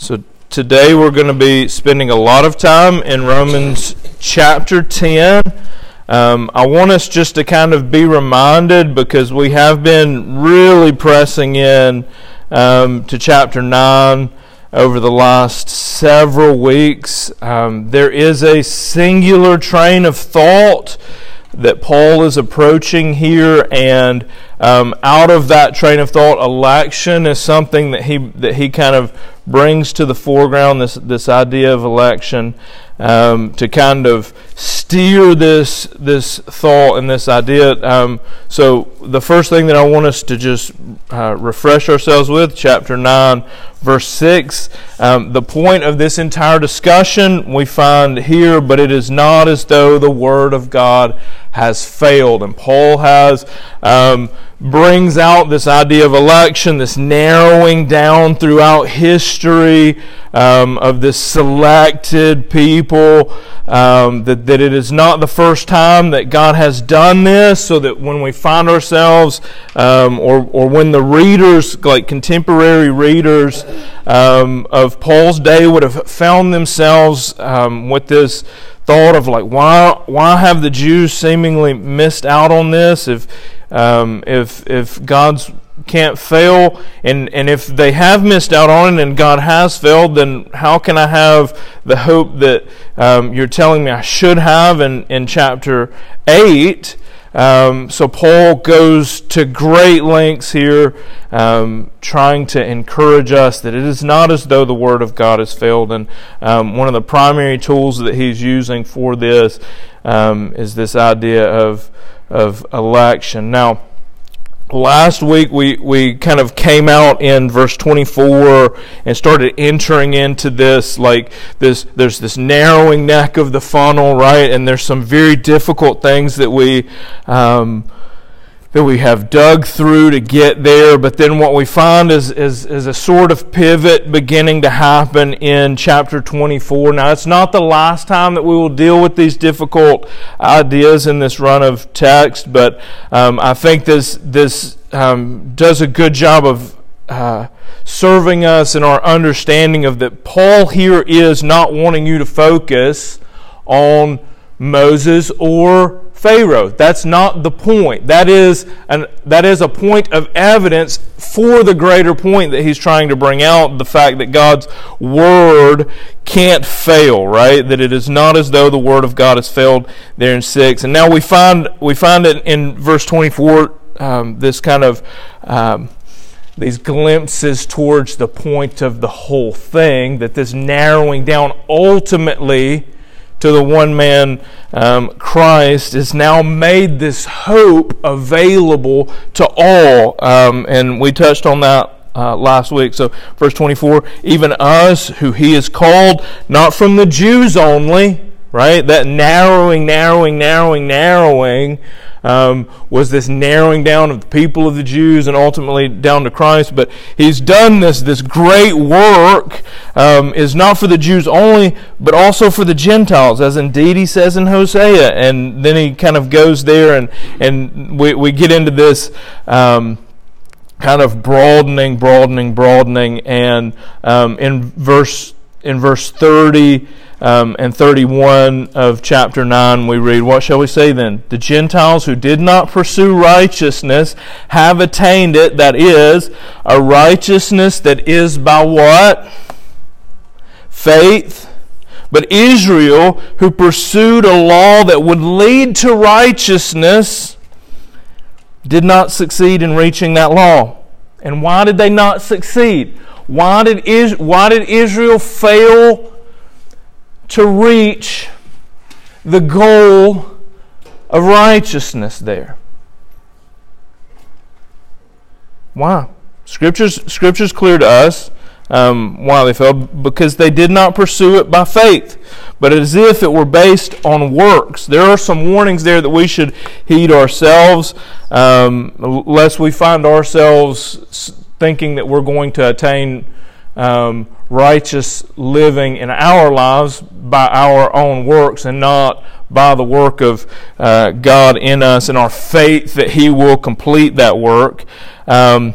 So today we're going to be spending a lot of time in Romans chapter 10. Um, I want us just to kind of be reminded because we have been really pressing in um, to chapter 9 over the last several weeks. Um, there is a singular train of thought that Paul is approaching here, and um, out of that train of thought, election is something that he that he kind of brings to the foreground. This this idea of election um, to kind of steer this this thought and this idea. Um, so the first thing that I want us to just uh, refresh ourselves with, chapter nine, verse six. Um, the point of this entire discussion we find here, but it is not as though the word of God has failed, and Paul has um, brings out this idea of election, this narrowing down throughout history um, of this selected people. Um, that, that it is not the first time that God has done this, so that when we find ourselves, um, or, or when the readers, like contemporary readers um, of Paul's day, would have found themselves um, with this thought of like, why, why have the Jews seemingly missed out on this? If um, if if God's can't fail, and, and if they have missed out on it and God has failed, then how can I have the hope that um, you're telling me I should have in, in chapter 8? Um, so Paul goes to great lengths here, um, trying to encourage us that it is not as though the Word of God has failed. And um, one of the primary tools that he's using for this um, is this idea of of election. Now, last week we, we kind of came out in verse 24 and started entering into this like this there's this narrowing neck of the funnel right and there's some very difficult things that we um, that we have dug through to get there. But then what we find is, is, is, a sort of pivot beginning to happen in chapter 24. Now, it's not the last time that we will deal with these difficult ideas in this run of text, but um, I think this, this um, does a good job of uh, serving us in our understanding of that Paul here is not wanting you to focus on Moses or Pharaoh. That's not the point. That is, an, that is a point of evidence for the greater point that he's trying to bring out the fact that God's Word can't fail, right? That it is not as though the Word of God has failed there in 6. And now we find, we find it in verse 24, um, this kind of. Um, these glimpses towards the point of the whole thing, that this narrowing down ultimately to the one man um, Christ is now made this hope available to all. Um, and we touched on that uh, last week. So, verse 24 even us who he is called, not from the Jews only, right? That narrowing, narrowing, narrowing, narrowing um, was this narrowing down of the people of the Jews and ultimately down to Christ. But he's done this, this great work um, is not for the Jews only, but also for the Gentiles, as indeed he says in Hosea. And then he kind of goes there and, and we, we get into this. Um, kind of broadening, broadening, broadening, and um, in verse in verse thirty, um, and 31 of chapter 9, we read, What shall we say then? The Gentiles who did not pursue righteousness have attained it, that is, a righteousness that is by what? Faith. But Israel, who pursued a law that would lead to righteousness, did not succeed in reaching that law. And why did they not succeed? Why did, Is- why did Israel fail to reach the goal of righteousness there. Why? Scripture's, scripture's clear to us um, why they fell because they did not pursue it by faith, but as if it were based on works. There are some warnings there that we should heed ourselves, um, lest we find ourselves thinking that we're going to attain um, righteous living in our lives by our own works and not by the work of uh, God in us and our faith that He will complete that work. Um,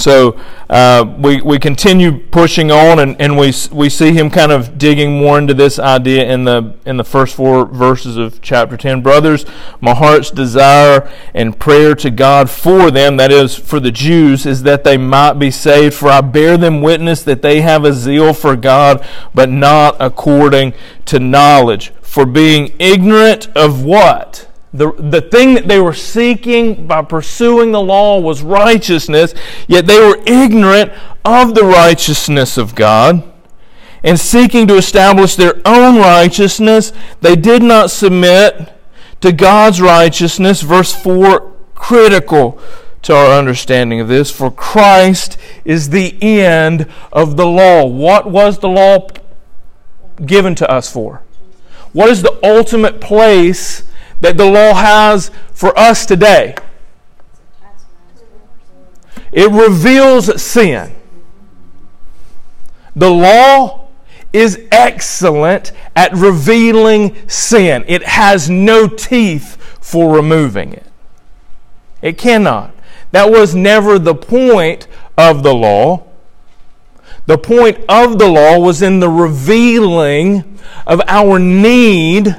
so uh, we, we continue pushing on, and, and we, we see him kind of digging more into this idea in the, in the first four verses of chapter 10. Brothers, my heart's desire and prayer to God for them, that is, for the Jews, is that they might be saved. For I bear them witness that they have a zeal for God, but not according to knowledge. For being ignorant of what? The, the thing that they were seeking by pursuing the law was righteousness, yet they were ignorant of the righteousness of God. And seeking to establish their own righteousness, they did not submit to God's righteousness. Verse 4 critical to our understanding of this. For Christ is the end of the law. What was the law given to us for? What is the ultimate place that the law has for us today. It reveals sin. The law is excellent at revealing sin. It has no teeth for removing it. It cannot. That was never the point of the law. The point of the law was in the revealing of our need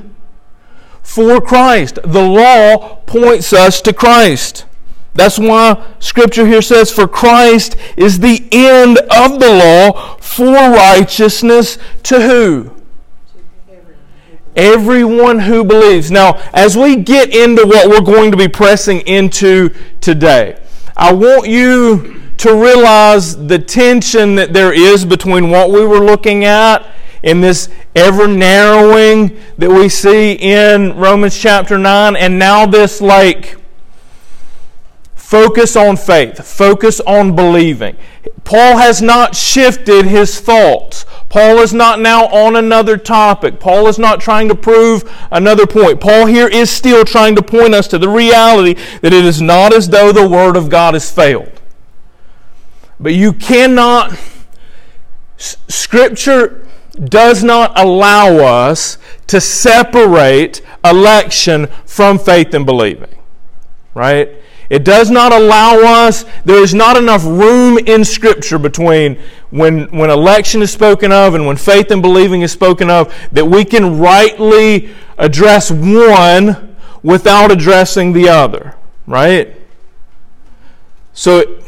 for Christ. The law points us to Christ. That's why Scripture here says, For Christ is the end of the law for righteousness to who? Everyone who believes. Now, as we get into what we're going to be pressing into today, I want you to realize the tension that there is between what we were looking at in this ever narrowing that we see in Romans chapter 9, and now this like focus on faith, focus on believing. Paul has not shifted his thoughts. Paul is not now on another topic. Paul is not trying to prove another point. Paul here is still trying to point us to the reality that it is not as though the Word of God has failed. But you cannot, Scripture does not allow us to separate election from faith and believing. Right? It does not allow us, there is not enough room in Scripture between when, when election is spoken of and when faith and believing is spoken of that we can rightly address one without addressing the other. Right? So,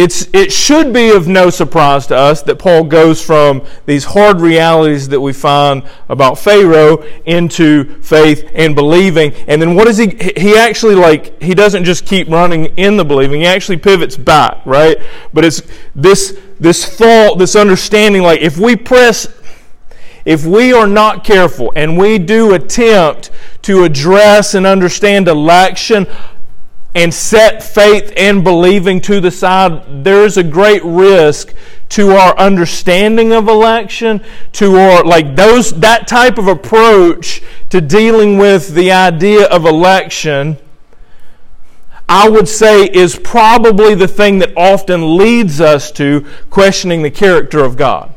it's, it should be of no surprise to us that Paul goes from these hard realities that we find about Pharaoh into faith and believing. And then what does he, he actually like, he doesn't just keep running in the believing, he actually pivots back, right? But it's this, this thought, this understanding, like if we press, if we are not careful and we do attempt to address and understand election, and set faith and believing to the side, there is a great risk to our understanding of election, to our like those that type of approach to dealing with the idea of election. I would say is probably the thing that often leads us to questioning the character of God.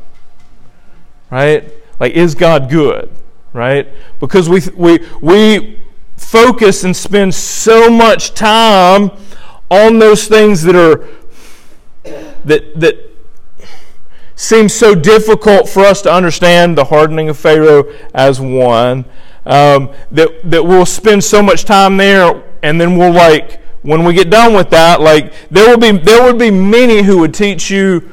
Right? Like, is God good? Right? Because we, we, we focus and spend so much time on those things that are that that seem so difficult for us to understand the hardening of Pharaoh as one um, that that we'll spend so much time there and then we'll like when we get done with that like there will be there would be many who would teach you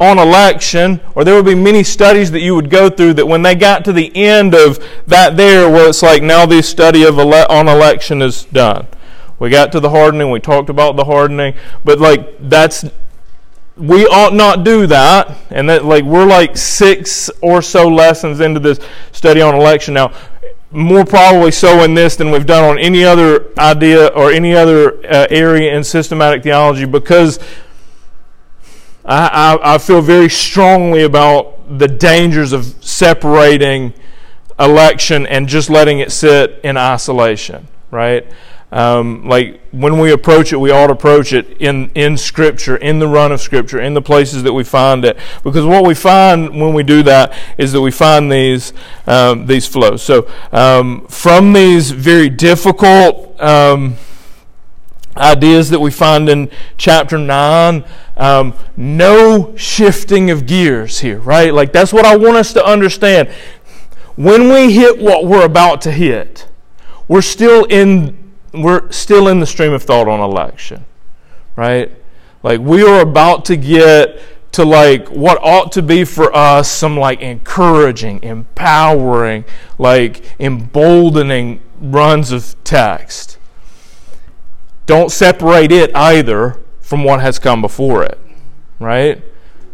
on election, or there would be many studies that you would go through that when they got to the end of that there, where it's like now the study of ele- on election is done. We got to the hardening, we talked about the hardening, but like that's we ought not do that, and that like we're like six or so lessons into this study on election now. More probably so in this than we've done on any other idea or any other uh, area in systematic theology because I, I, I feel very strongly about the dangers of separating election and just letting it sit in isolation, right? Um, like when we approach it, we ought to approach it in, in Scripture, in the run of Scripture, in the places that we find it. Because what we find when we do that is that we find these um, these flows. So um, from these very difficult um, ideas that we find in chapter 9. Um, no shifting of gears here, right? Like, that's what I want us to understand. When we hit what we're about to hit, we're still in we're still in the stream of thought on election right like we are about to get to like what ought to be for us some like encouraging empowering like emboldening runs of text don't separate it either from what has come before it. Right?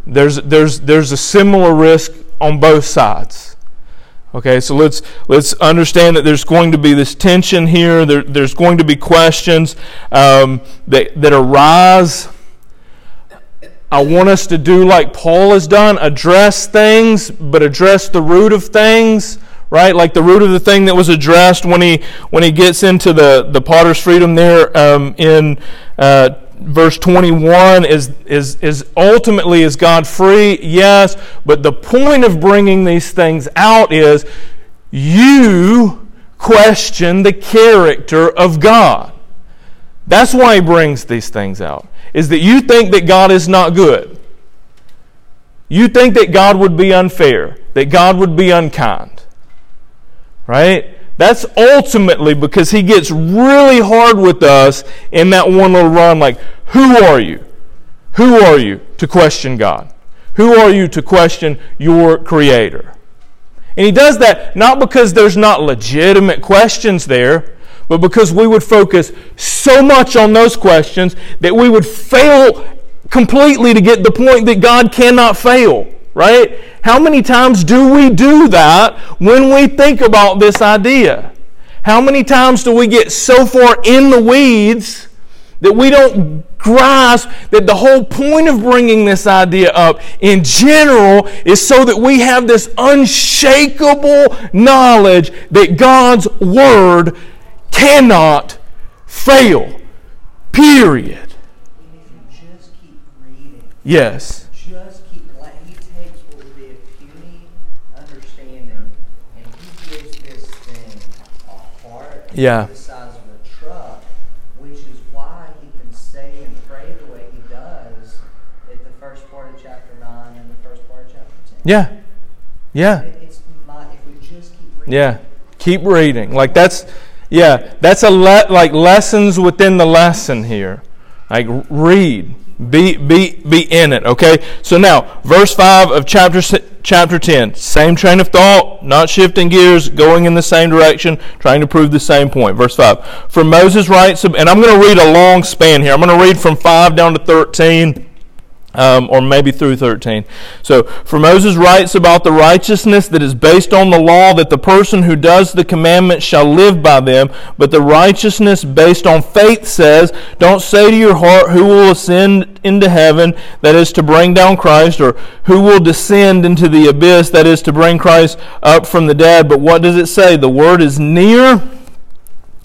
There's, there's, there's a similar risk on both sides. Okay, so let's let's understand that there's going to be this tension here. There, there's going to be questions um, that that arise. I want us to do like Paul has done: address things, but address the root of things right? Like the root of the thing that was addressed when he when he gets into the the potter's freedom there um, in uh, verse 21 is is is ultimately is God free? Yes, but the point of bringing these things out is you question the character of God. That's why he brings these things out. Is that you think that God is not good. You think that God would be unfair, that God would be unkind right? That's ultimately because he gets really hard with us in that one little run like, who are you? Who are you to question God? Who are you to question your Creator? And he does that not because there's not legitimate questions there, but because we would focus so much on those questions that we would fail completely to get the point that God cannot fail, right? How many times do we do that when we think about this idea? How many times do we get so far in the weeds that we don't grasp that the whole point of bringing this idea up in general is so that we have this unshakable knowledge that God's Word cannot fail. Period. Yes. Yeah. the size of a truck, which is why he can say and pray the way he does at the first part of chapter 9 and the first part of chapter 10. Yeah. Yeah. It's not, if we just keep reading. Yeah. Keep reading. Like that's, yeah, that's a le- like lessons within the lesson here. Like read. Be, be, be in it, okay? So now, verse 5 of chapter, chapter 10, same train of thought, not shifting gears, going in the same direction, trying to prove the same point. Verse 5. For Moses writes, and I'm going to read a long span here. I'm going to read from 5 down to 13 um, or maybe through 13. So, for Moses writes about the righteousness that is based on the law, that the person who does the commandments shall live by them. But the righteousness based on faith says, Don't say to your heart, Who will ascend into heaven, that is to bring down Christ, or who will descend into the abyss, that is to bring Christ up from the dead. But what does it say? The word is near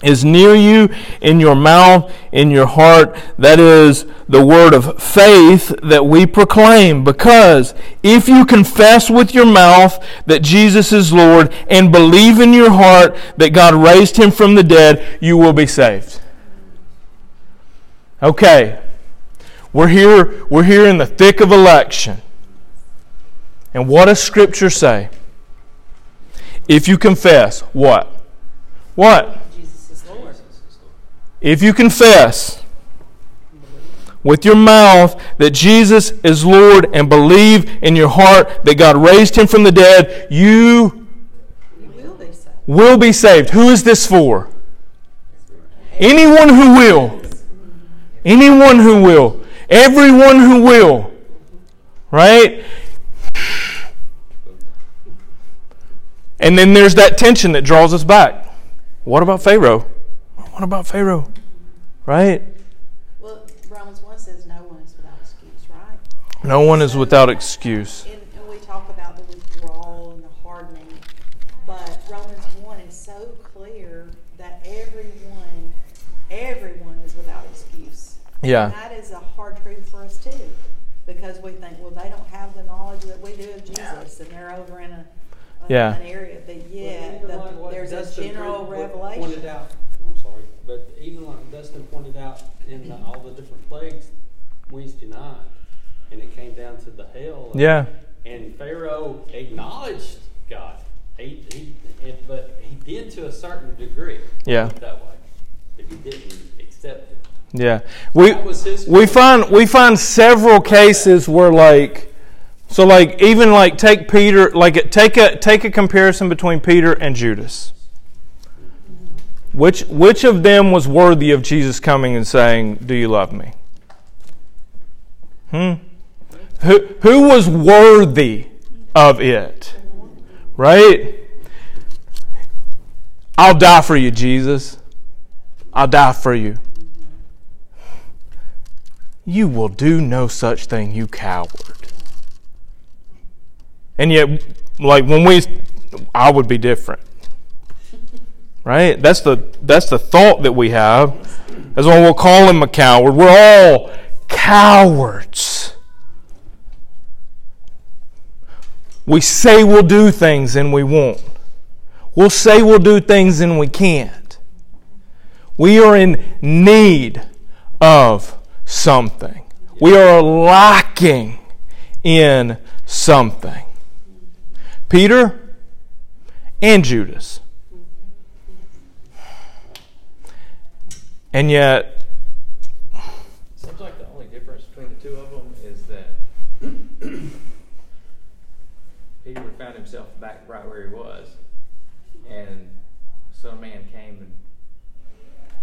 is near you in your mouth, in your heart. That is the word of faith that we proclaim. Because if you confess with your mouth that Jesus is Lord and believe in your heart that God raised him from the dead, you will be saved. Okay. We're here, we're here in the thick of election. And what does Scripture say? If you confess, what? What? If you confess with your mouth that Jesus is Lord and believe in your heart that God raised him from the dead, you will be saved. Will be saved. Who is this for? Anyone who will. Anyone who will. Everyone who will. Right? And then there's that tension that draws us back. What about Pharaoh? What about Pharaoh? Right? Well, Romans 1 says no one is without excuse, right? No one is without excuse. And, and we talk about the withdrawal and the hardening, but Romans 1 is so clear that everyone, everyone is without excuse. Yeah. And that is a hard truth for us too, because we think, well, they don't have the knowledge that we do of Jesus, and they're over in a, a yeah. an area. But yeah, the, there's a general revelation. Pointed out But even like Dustin pointed out in the, all the different plagues Wednesday night, and it came down to the hell. Yeah. And Pharaoh acknowledged God. He, he, it, but he did to a certain degree. Yeah. That way. But he didn't accept it. Yeah, we we find we find several cases where like so like even like take Peter like take a take a comparison between Peter and Judas. Which which of them was worthy of Jesus coming and saying, "Do you love me?" Hmm. Who who was worthy of it? Right? I'll die for you, Jesus. I'll die for you. You will do no such thing, you coward. And yet, like when we, I would be different. Right? That's the that's the thought that we have. That's why we'll call him a coward. We're all cowards. We say we'll do things and we won't. We'll say we'll do things and we can't. We are in need of something. We are lacking in something. Peter and Judas. And yet, Seems like the only difference between the two of them is that Peter found himself back right where he was, and some man came and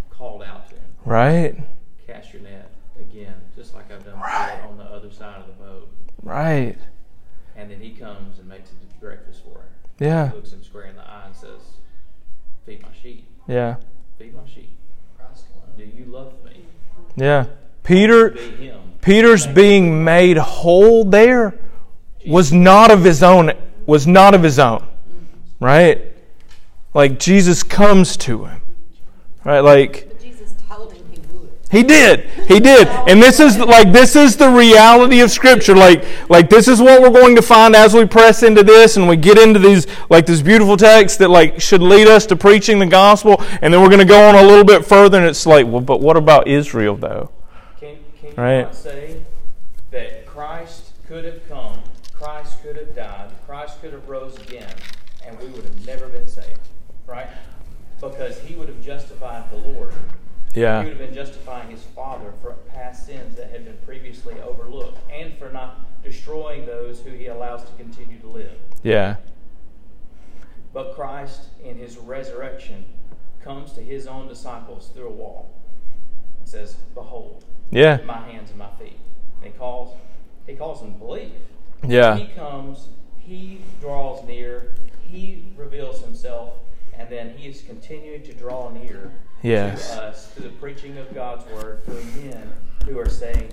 called out to him, right? "Cast your net again, just like I've done Right. on the other side of the boat." Right. And then he comes and makes breakfast for him. Yeah. Looks him square in the eye and says, "Feed my sheep. Yeah. Feed my sheep. Christ alone. Do you love me?" Yeah. Peter Peter's being made whole there was not of his own was not of his own. Right? Like Jesus comes to him. Right? Like But Jesus told him he did. He did. And this is like this is the reality of scripture. Like like this is what we're going to find as we press into this and we get into these like this beautiful text that like should lead us to preaching the gospel and then we're going to go on a little bit further and it's like, well, but what about Israel though? Can, can you Right. not say that Christ could have come, Christ could have died, Christ could have rose again, and we would have never been saved, right? Because he would have justified the Lord. He would Yeah. have been justifying his Father for past sins that had been previously overlooked, and for not destroying those who he allows to continue to live. Yeah. But Christ, in his resurrection, comes to his own disciples through a wall and says, Behold, Yeah. my hands and my feet. And he calls he calls them believe. Yeah. He comes, he draws near, he reveals himself, and then he is continuing to draw near Yes. to us through the preaching of God's word for men who are saying,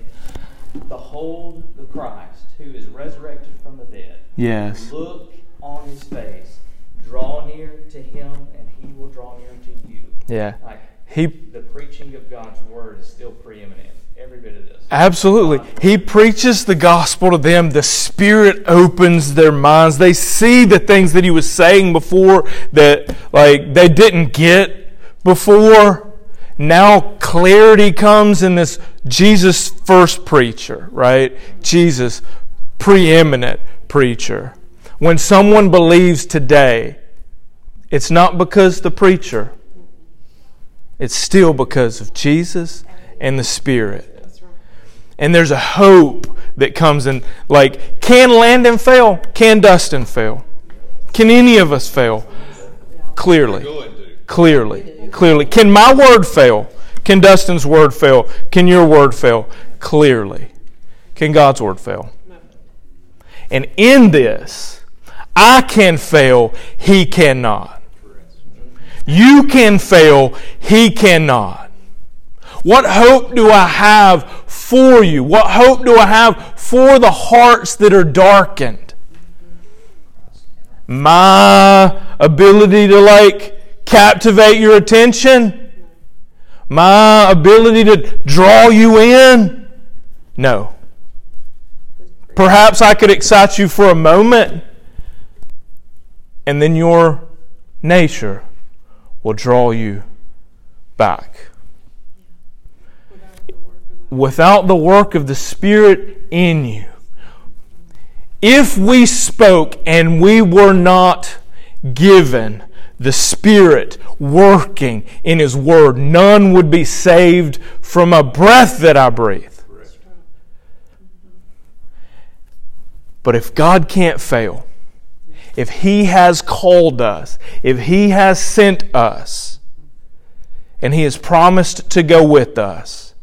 Behold the Christ who is resurrected from the dead. Yes. Look on his face, draw near to him, and he will draw near to you. Yeah. Like He the preaching of God's word is still preeminent. Every bit of this. Absolutely. He preaches the gospel to them. The Spirit opens their minds. They see the things that he was saying before that like they didn't get before. Now clarity comes in this Jesus first preacher, right? Jesus preeminent preacher. When someone believes today, it's not because the preacher. It's still because of Jesus and the Spirit. And there's a hope that comes in. Like, can Landon fail? Can Dustin fail? Can any of us fail? Clearly. Clearly. Clearly. Can my word fail? Can Dustin's word fail? Can your word fail? Clearly. Can God's word fail? And in this, I can fail, he cannot. You can fail, he cannot. What hope do I have for you? What hope do I have for the hearts that are darkened? My ability to like captivate your attention? My ability to draw you in? No. Perhaps I could excite you for a moment, and then your nature will draw you back. Without the work of the Spirit in you. If we spoke and we were not given the Spirit working in His Word, none would be saved from a breath that I breathe. But if God can't fail, if He has called us, if He has sent us, and He has promised to go with us,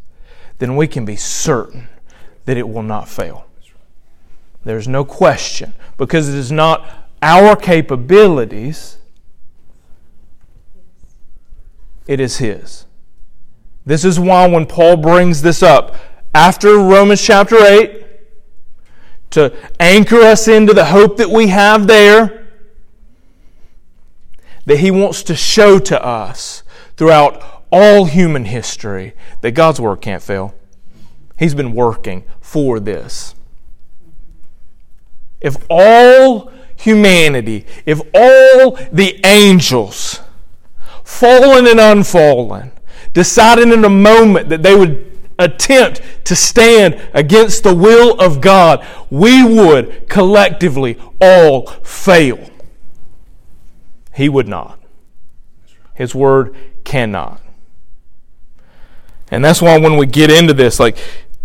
then we can be certain that it will not fail. There's no question, because it is not our capabilities, it is His. This is why when Paul brings this up after Romans chapter 8, to anchor us into the hope that we have there, that He wants to show to us throughout all human history that God's Word can't fail. He's been working for this. If all humanity, if all the angels, fallen and unfallen, decided in a moment that they would attempt to stand against the will of God, we would collectively all fail. He would not. His word cannot. And that's why when we get into this, like,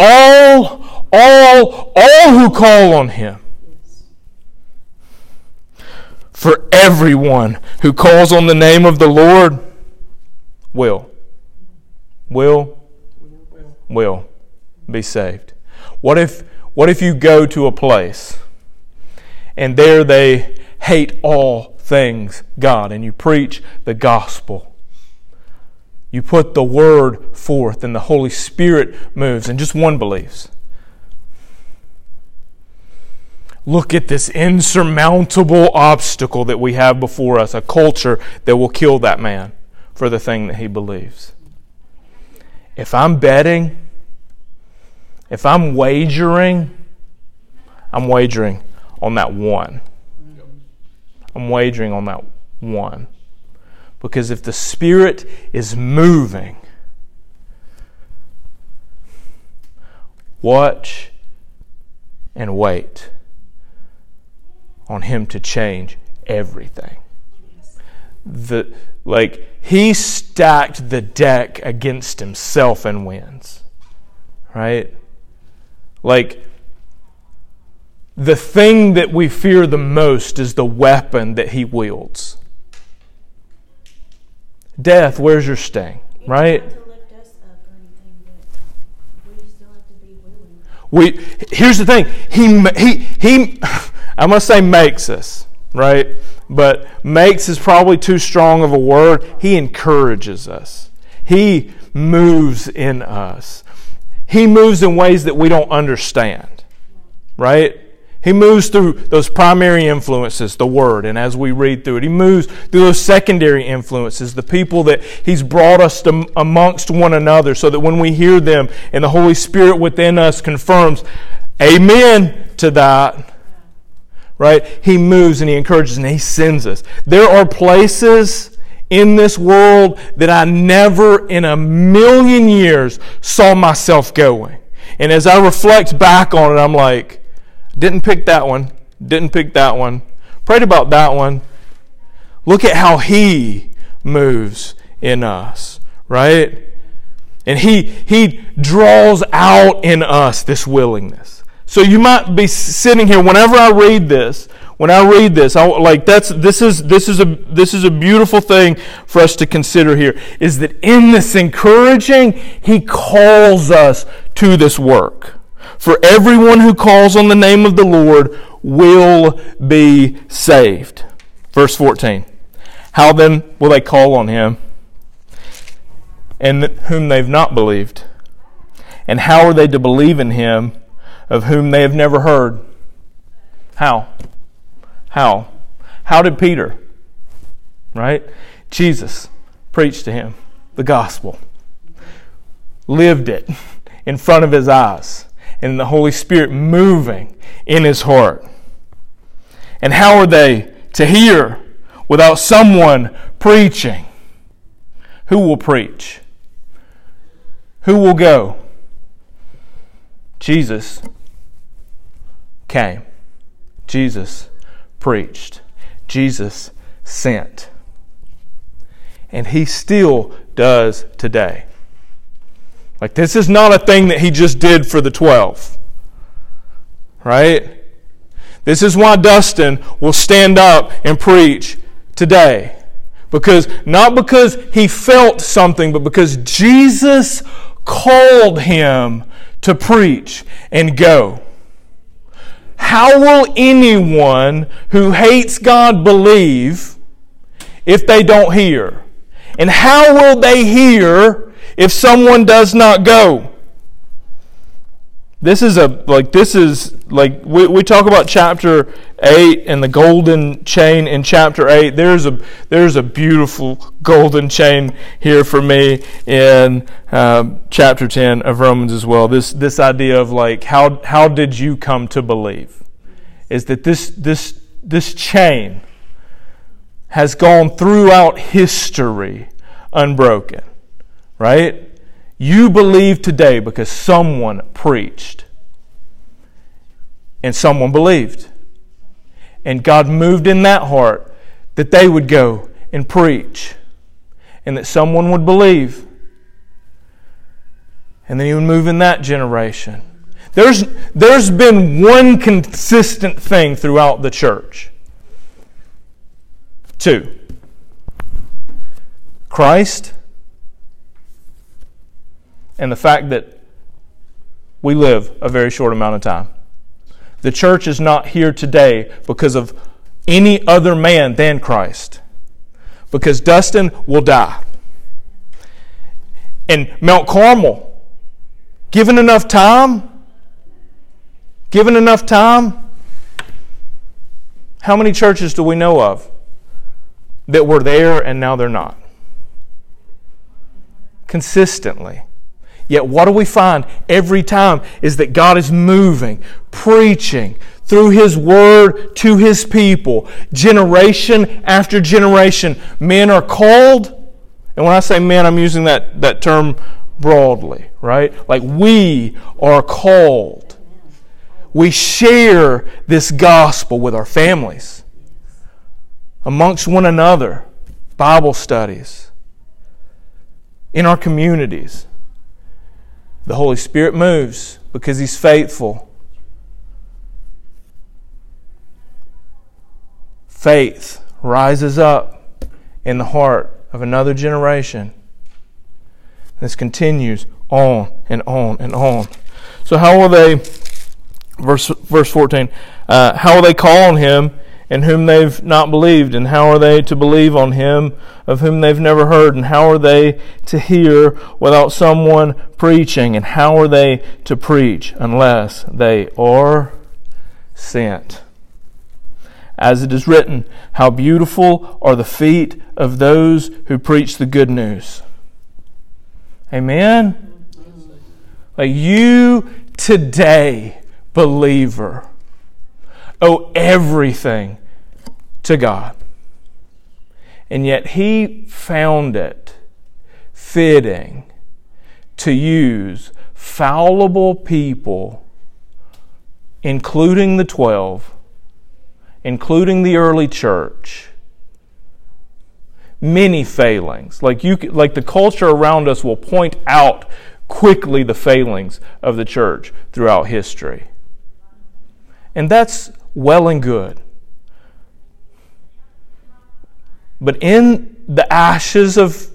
all, all, all who call on him. For everyone who calls on the name of the Lord will, will, will be saved. What if, what if you go to a place and there they hate all things God and you preach the gospel? You put the word forth and the Holy Spirit moves and just one believes. Look at this insurmountable obstacle that we have before us a culture that will kill that man for the thing that he believes. If I'm betting, if I'm wagering, I'm wagering on that one. I'm wagering on that one. Because if the Spirit is moving, watch and wait on Him to change everything. The, like, He stacked the deck against Himself and wins. Right? Like, the thing that we fear the most is the weapon that He wields. Death, where's your sting? Right? It's not to lift us up or anything, but we still have to be willing. We here's the thing. He he he. I must say makes us right, but makes is probably too strong of a word. He encourages us. He moves in us. He moves in ways that we don't understand. Right? He moves through those primary influences, the Word, and as we read through it, He moves through those secondary influences, the people that He's brought us to, amongst one another, so that when we hear them and the Holy Spirit within us confirms, Amen to that, right? He moves and He encourages and He sends us. There are places in this world that I never in a million years saw myself going. And as I reflect back on it, I'm like, didn't pick that one. Didn't pick that one. Prayed about that one. Look at how He moves in us, right? And He He draws out in us this willingness. So you might be sitting here whenever I read this. When I read this, I, like that's this is this is a this is a beautiful thing for us to consider here. Is that in this encouraging, He calls us to this work. For everyone who calls on the name of the Lord will be saved. Verse 14. How then will they call on him and whom they've not believed? And how are they to believe in him of whom they have never heard? How? How? How did Peter, right? Jesus preached to him the gospel, lived it in front of his eyes, and the Holy Spirit moving in his heart. And how are they to hear without someone preaching? Who will preach? Who will go? Jesus came. Jesus preached. Jesus sent. And he still does today. Like, this is not a thing that he just did for the 12. Right? This is why Dustin will stand up and preach today. Because, not because he felt something, but because Jesus called him to preach and go. How will anyone who hates God believe if they don't hear? And how will they hear if someone does not go? This is a like this is like we, we talk about chapter eight and the golden chain in chapter eight. There's a there's a beautiful golden chain here for me in um, chapter ten of Romans as well. This this idea of like how how did you come to believe? Is that this this this chain has gone throughout history unbroken, right? You believe today because someone preached and someone believed. And God moved in that heart that they would go and preach and that someone would believe. And then He would move in that generation. There's, there's been one consistent thing throughout the church. Two Christ and the fact that we live a very short amount of time. The church is not here today because of any other man than Christ. Because Dustin will die. And Mount Carmel, given enough time, given enough time, how many churches do we know of that were there and now they're not? Consistently. Yet, what do we find every time is that God is moving, preaching through His Word to His people, generation after generation. Men are called, and when I say men, I'm using that, that term broadly, right? Like we are called. We share this gospel with our families, amongst one another, Bible studies, in our communities. The Holy Spirit moves because He's faithful. Faith rises up in the heart of another generation. This continues on and on and on. So, how will they, verse, verse 14, uh, how will they call on Him in whom they've not believed? And how are they to believe on him of whom they've never heard? And how are they to hear without someone preaching? And how are they to preach unless they are sent? As it is written, How beautiful are the feet of those who preach the good news. Amen? Like you today, believer, owe everything to God. And yet he found it fitting to use fallible people, including the 12, including the early church, many failings. Like, you, like the culture around us will point out quickly the failings of the church throughout history. And that's well and good. But in the ashes of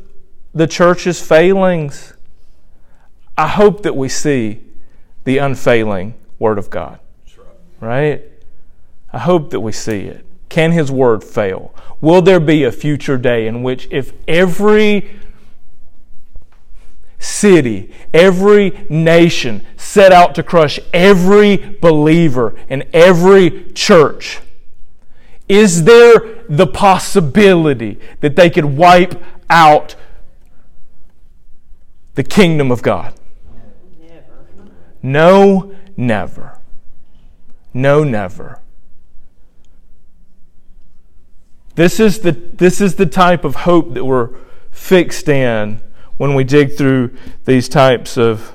the church's failings, I hope that we see the unfailing Word of God. Right? I hope that we see it. Can His Word fail? Will there be a future day in which, if every city, every nation set out to crush every believer and every church, is there the possibility that they could wipe out the kingdom of God? No, never. No, never. This is the, this is the type of hope that we're fixed in when we dig through these types of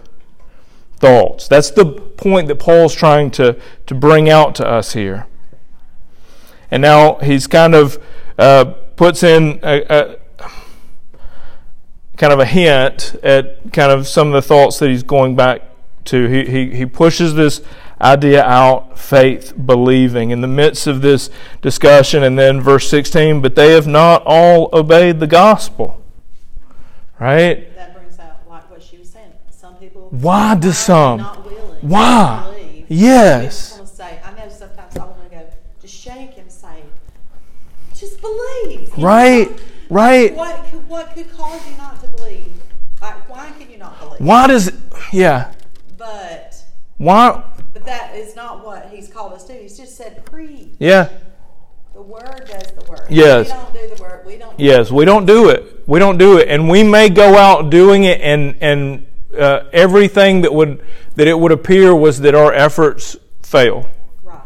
thoughts. That's the point that Paul's trying to, to bring out to us here. And now he's kind of uh, puts in a, a kind of a hint at kind of some of the thoughts that he's going back to. He, he, he pushes this idea out, faith, believing, in the midst of this discussion. And then verse 16, but they have not all obeyed the gospel. Right? That brings out like what she was saying. Some people. Why do some? Not willing. to Why? Yes. People want to say. I know sometimes I want to go just shake and say, just believe. Right? know? Right? What could, what could cause you not to believe? Like, why can you not believe? Why does, yeah, But why, but that is not what he's called us to. He's just said preach. yeah, The word does the work. Yes. We don't do the work. We don't. do yes, we don't do it. We don't do it. And we may go out doing it and, and uh, everything that would, that it would appear was that our efforts fail. Right.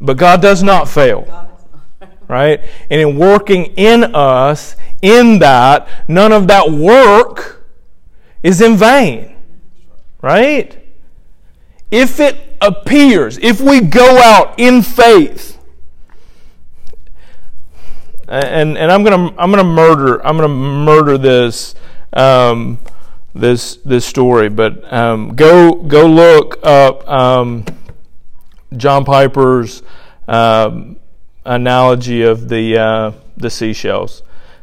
But God does not fail. God. Right? And in working in us, in that, none of that work is in vain, right? If it appears, if we go out in faith, and and I'm gonna I'm gonna murder I'm gonna murder this um, this this story, but um, go go look up um, John Piper's um, analogy of the uh, the seashells.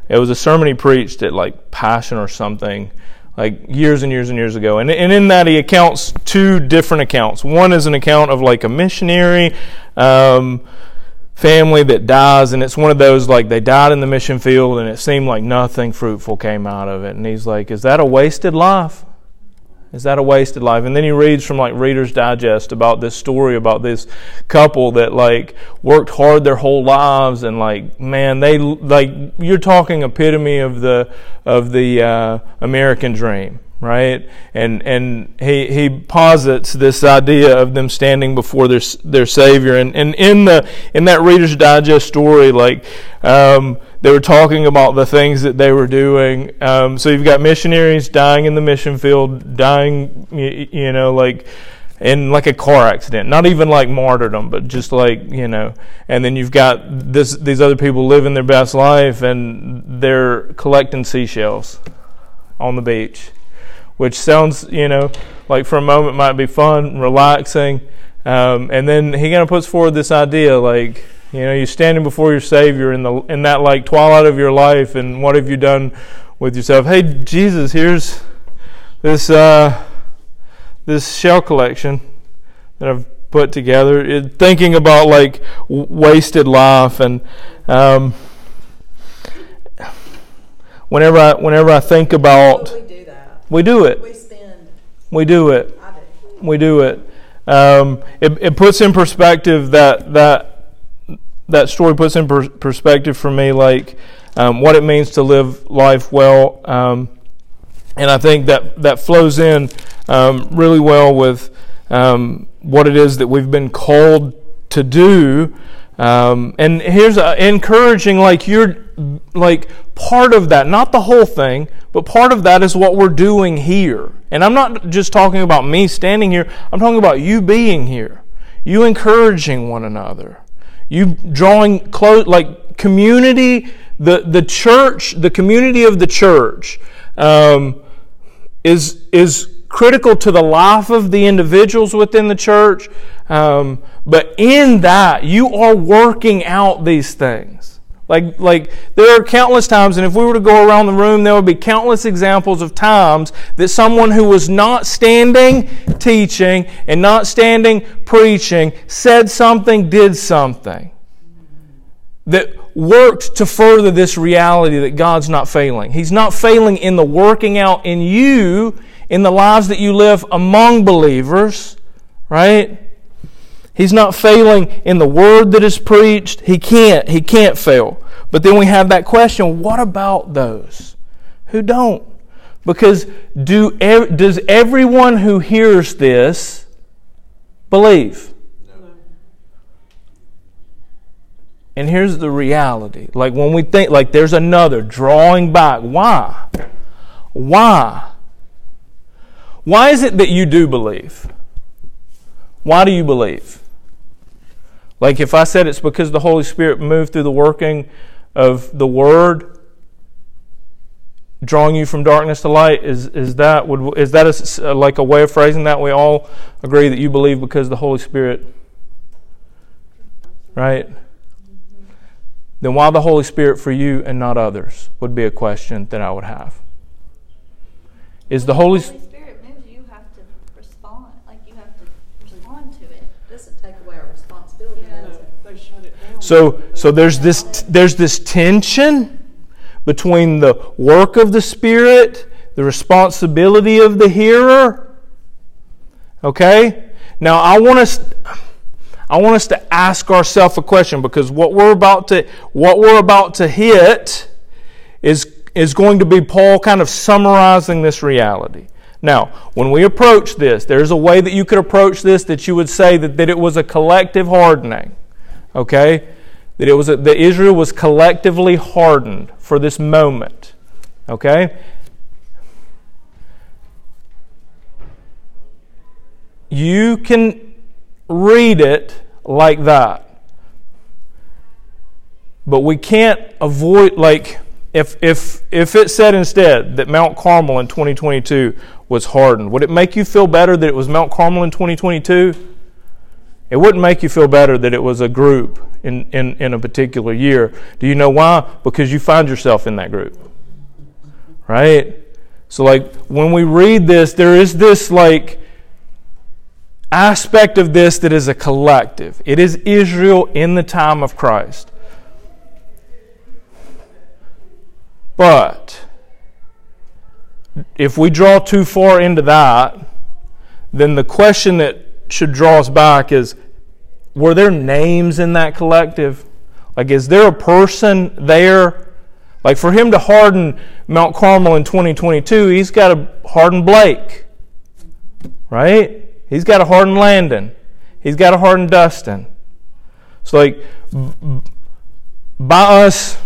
It was a sermon he preached at like Passion or something, like years and years and years ago. And, and in that he accounts two different accounts. One is an account of like a missionary um, family that dies, and it's one of those like they died in the mission field, and it seemed like nothing fruitful came out of it. And he's like, "Is that a wasted life?" Is that a wasted life? And then he reads from like Reader's Digest about this story about this couple that like worked hard their whole lives and like man they like you're talking epitome of the of the uh, American dream, right? And and he he posits this idea of them standing before their their Savior and and in the in that Reader's Digest story like. Um, they were talking about the things that they were doing. Um, so you've got missionaries dying in the mission field, dying, you, know, like in like a car accident, not even like martyrdom, but just like you know. And then you've got this these other people living their best life, and they're collecting seashells on the beach, which sounds you know like for a moment might be fun, relaxing. Um, and then he kind of puts forward this idea like you know, you're standing before your Savior in the in that like twilight of your life, and what have you done with yourself? Hey, Jesus, here's this uh, this shell collection that I've put together. It, thinking about like w- wasted life, and um, whenever I whenever I think about, we do that. we do it. We spend. We do it. I do. We do it. Um, it, it puts in perspective that that that story puts in per- perspective for me, like um, what it means to live life well, um, and I think that that flows in um, really well with um, what it is that we've been called to do. Um, and here's a, encouraging, like you're like part of that, not the whole thing, but part of that is what we're doing here. And I'm not just talking about me standing here. I'm talking about you being here, you encouraging one another you drawing close like community the the church the community of the church um, is is critical to the life of the individuals within the church um, but in that you are working out these things like like there are countless times and if we were to go around the room there would be countless examples of times that someone who was not standing teaching and not standing preaching said something did something that worked to further this reality that God's not failing. He's not failing in the working out in you, in the lives that you live among believers, right? He's not failing in the word that is preached. He can't. He can't fail. But then we have that question what about those who don't? Because do, does everyone who hears this believe? And here's the reality. Like when we think, like there's another drawing back. Why? Why? Why is it that you do believe? Why do you believe? Like if I said it's because the Holy Spirit moved through the working of the Word, drawing you from darkness to light, is, is that, would, is that a, like a way of phrasing that? We all agree that you believe because the Holy Spirit, right? then why the Holy Spirit for you and not others? Would be a question that I would have. Is the Holy, Spirit moves you, you have to respond. Like you have to respond to it. Doesn't take away our responsibility, does it? They shut it down. So so there's this there's this tension between the work of the Spirit, the responsibility of the hearer. Okay? Now I want us I want us to ask ourselves a question because what we're about to what we're about to hit is is going to be Paul kind of summarizing this reality. Now, when we approach this, there's a way that you could approach this that you would say that, that it was a collective hardening. Okay? That it was that Israel was collectively hardened for this moment. Okay? You can read it like that. But we can't avoid, like, if, if, if it said instead that Mount Carmel in 2022 was hardened, would it make you feel better that it was Mount Carmel in 2022? It wouldn't make you feel better that it was a group in, in, in a particular year. Do you know why? Because you find yourself in that group. Right? So, like, when we read this, there is this, like, aspect of this that is a collective. It is Israel in the time of Christ. But if we draw too far into that, then the question that should draw us back is were there names in that collective? Like, is there a person there? Like, for him to harden Mount Carmel in 2022, he's got to harden Blake, right? He's got a hardened Landon. He's got a hardened Dustin. So, like, by us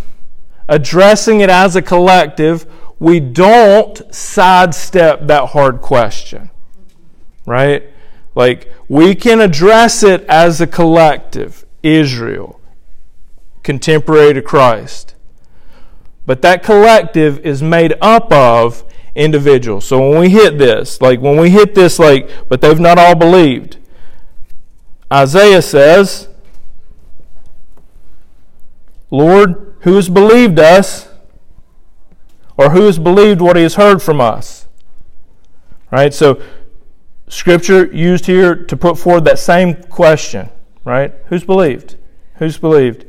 addressing it as a collective, we don't sidestep that hard question. Right? Like, we can address it as a collective, Israel, contemporary to Christ. But that collective is made up of individuals. So when we hit this, like when we hit this, like, but they've not all believed, Isaiah says, Lord, who has believed us, or who has believed what he has heard from us? Right? So, scripture used here to put forward that same question, right? Who's believed? Who's believed?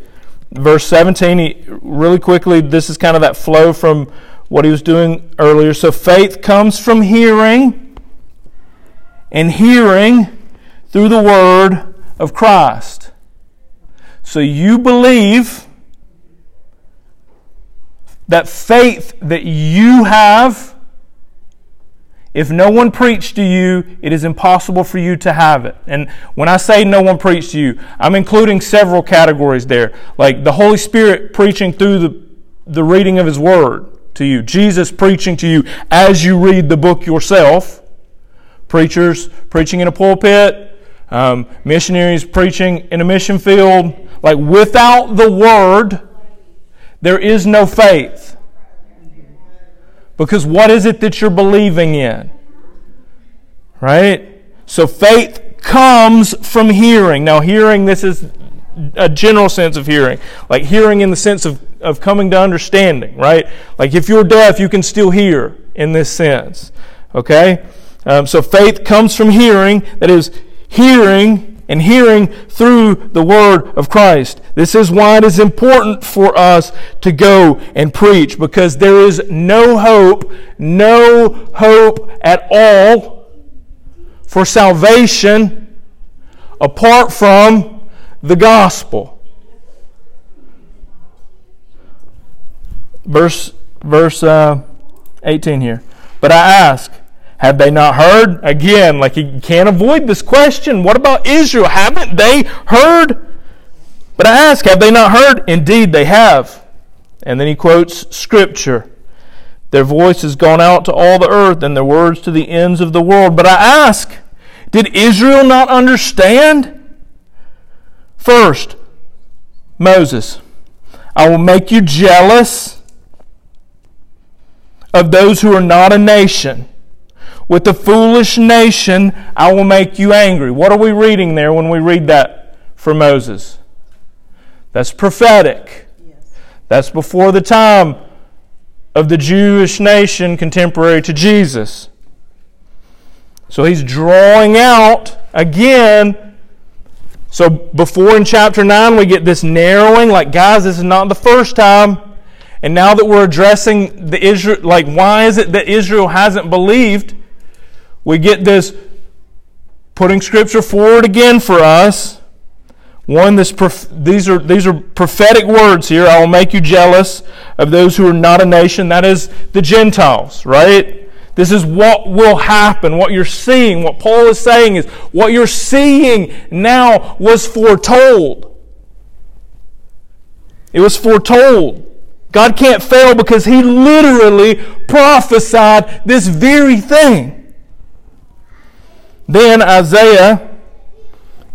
Verse 17, he, really quickly, this is kind of that flow from what he was doing earlier. So faith comes from hearing, and hearing through the word of Christ. So you believe that faith that you have, if no one preached to you, it is impossible for you to have it. And when I say no one preached to you, I'm including several categories there. Like the Holy Spirit preaching through the, the reading of His Word to you, Jesus preaching to you as you read the book yourself, preachers preaching in a pulpit, um, missionaries preaching in a mission field. Like without the Word, there is no faith. Because what is it that you're believing in? Right? So faith comes from hearing. Now, hearing, this is a general sense of hearing, like hearing in the sense of, of coming to understanding, right? Like if you're deaf, you can still hear in this sense, okay? Um, so faith comes from hearing, that is, hearing and hearing through the word of Christ. This is why it is important for us to go and preach because there is no hope, no hope at all for salvation apart from the gospel. Verse verse uh, 18 here. But I ask, have they not heard? Again, like you can't avoid this question. What about Israel? Haven't they heard? But I ask, have they not heard? Indeed, they have. And then he quotes Scripture. Their voice has gone out to all the earth, and their words to the ends of the world. But I ask, did Israel not understand? First, Moses, I will make you jealous of those who are not a nation. With the foolish nation, I will make you angry. What are we reading there when we read that for Moses? That's prophetic. Yes. That's before the time of the Jewish nation contemporary to Jesus. So he's drawing out again. So before in chapter 9, we get this narrowing, like, guys, this is not the first time. And now that we're addressing the Israel, like, why is it that Israel hasn't believed? We get this putting Scripture forward again for us. One, this prof- these are these are prophetic words here. I will make you jealous of those who are not a nation. That is the Gentiles, right? This is what will happen. What you're seeing, what Paul is saying is what you're seeing now was foretold. It was foretold. God can't fail because He literally prophesied this very thing. Then Isaiah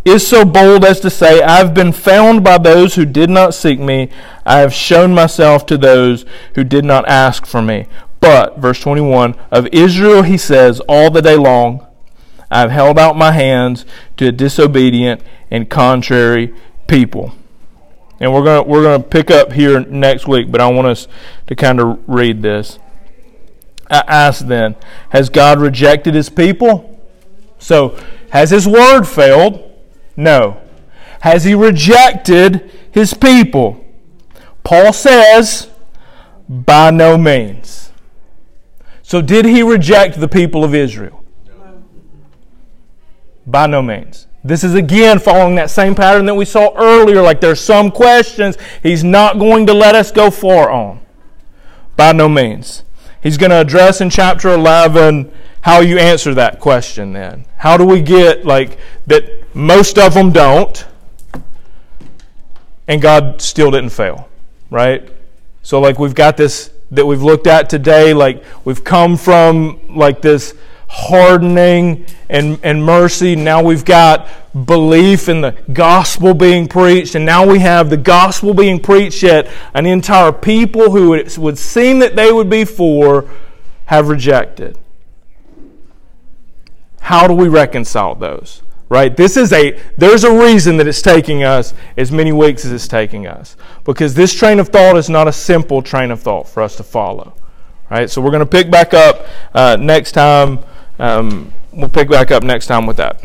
is so bold as to say, I've been found by those who did not seek me. I have shown myself to those who did not ask for me. But, verse 21, of Israel he says, all the day long, I have held out my hands to a disobedient and contrary people. And we're going we're going to pick up here next week, but I want us to kind of read this. I ask then, has God rejected his people? So, has his word failed? No. Has he rejected his people? Paul says, by no means. So, did he reject the people of Israel? By no means. This is again following that same pattern that we saw earlier. Like there's some questions he's not going to let us go far on. By no means. He's going to address in chapter 11 how you answer that question then. How do we get, like, that most of them don't, and God still didn't fail, right? So, like, we've got this that we've looked at today, like, we've come from, like, this hardening and, and mercy. Now we've got belief in the gospel being preached, and now we have the gospel being preached, yet an entire people who it would seem that they would be for have rejected. How do we reconcile those? Right? This is a there's a reason that it's taking us as many weeks as it's taking us. Because this train of thought is not a simple train of thought for us to follow. Right? So we're going to pick back up uh, next time. Um, we'll pick back up next time with that.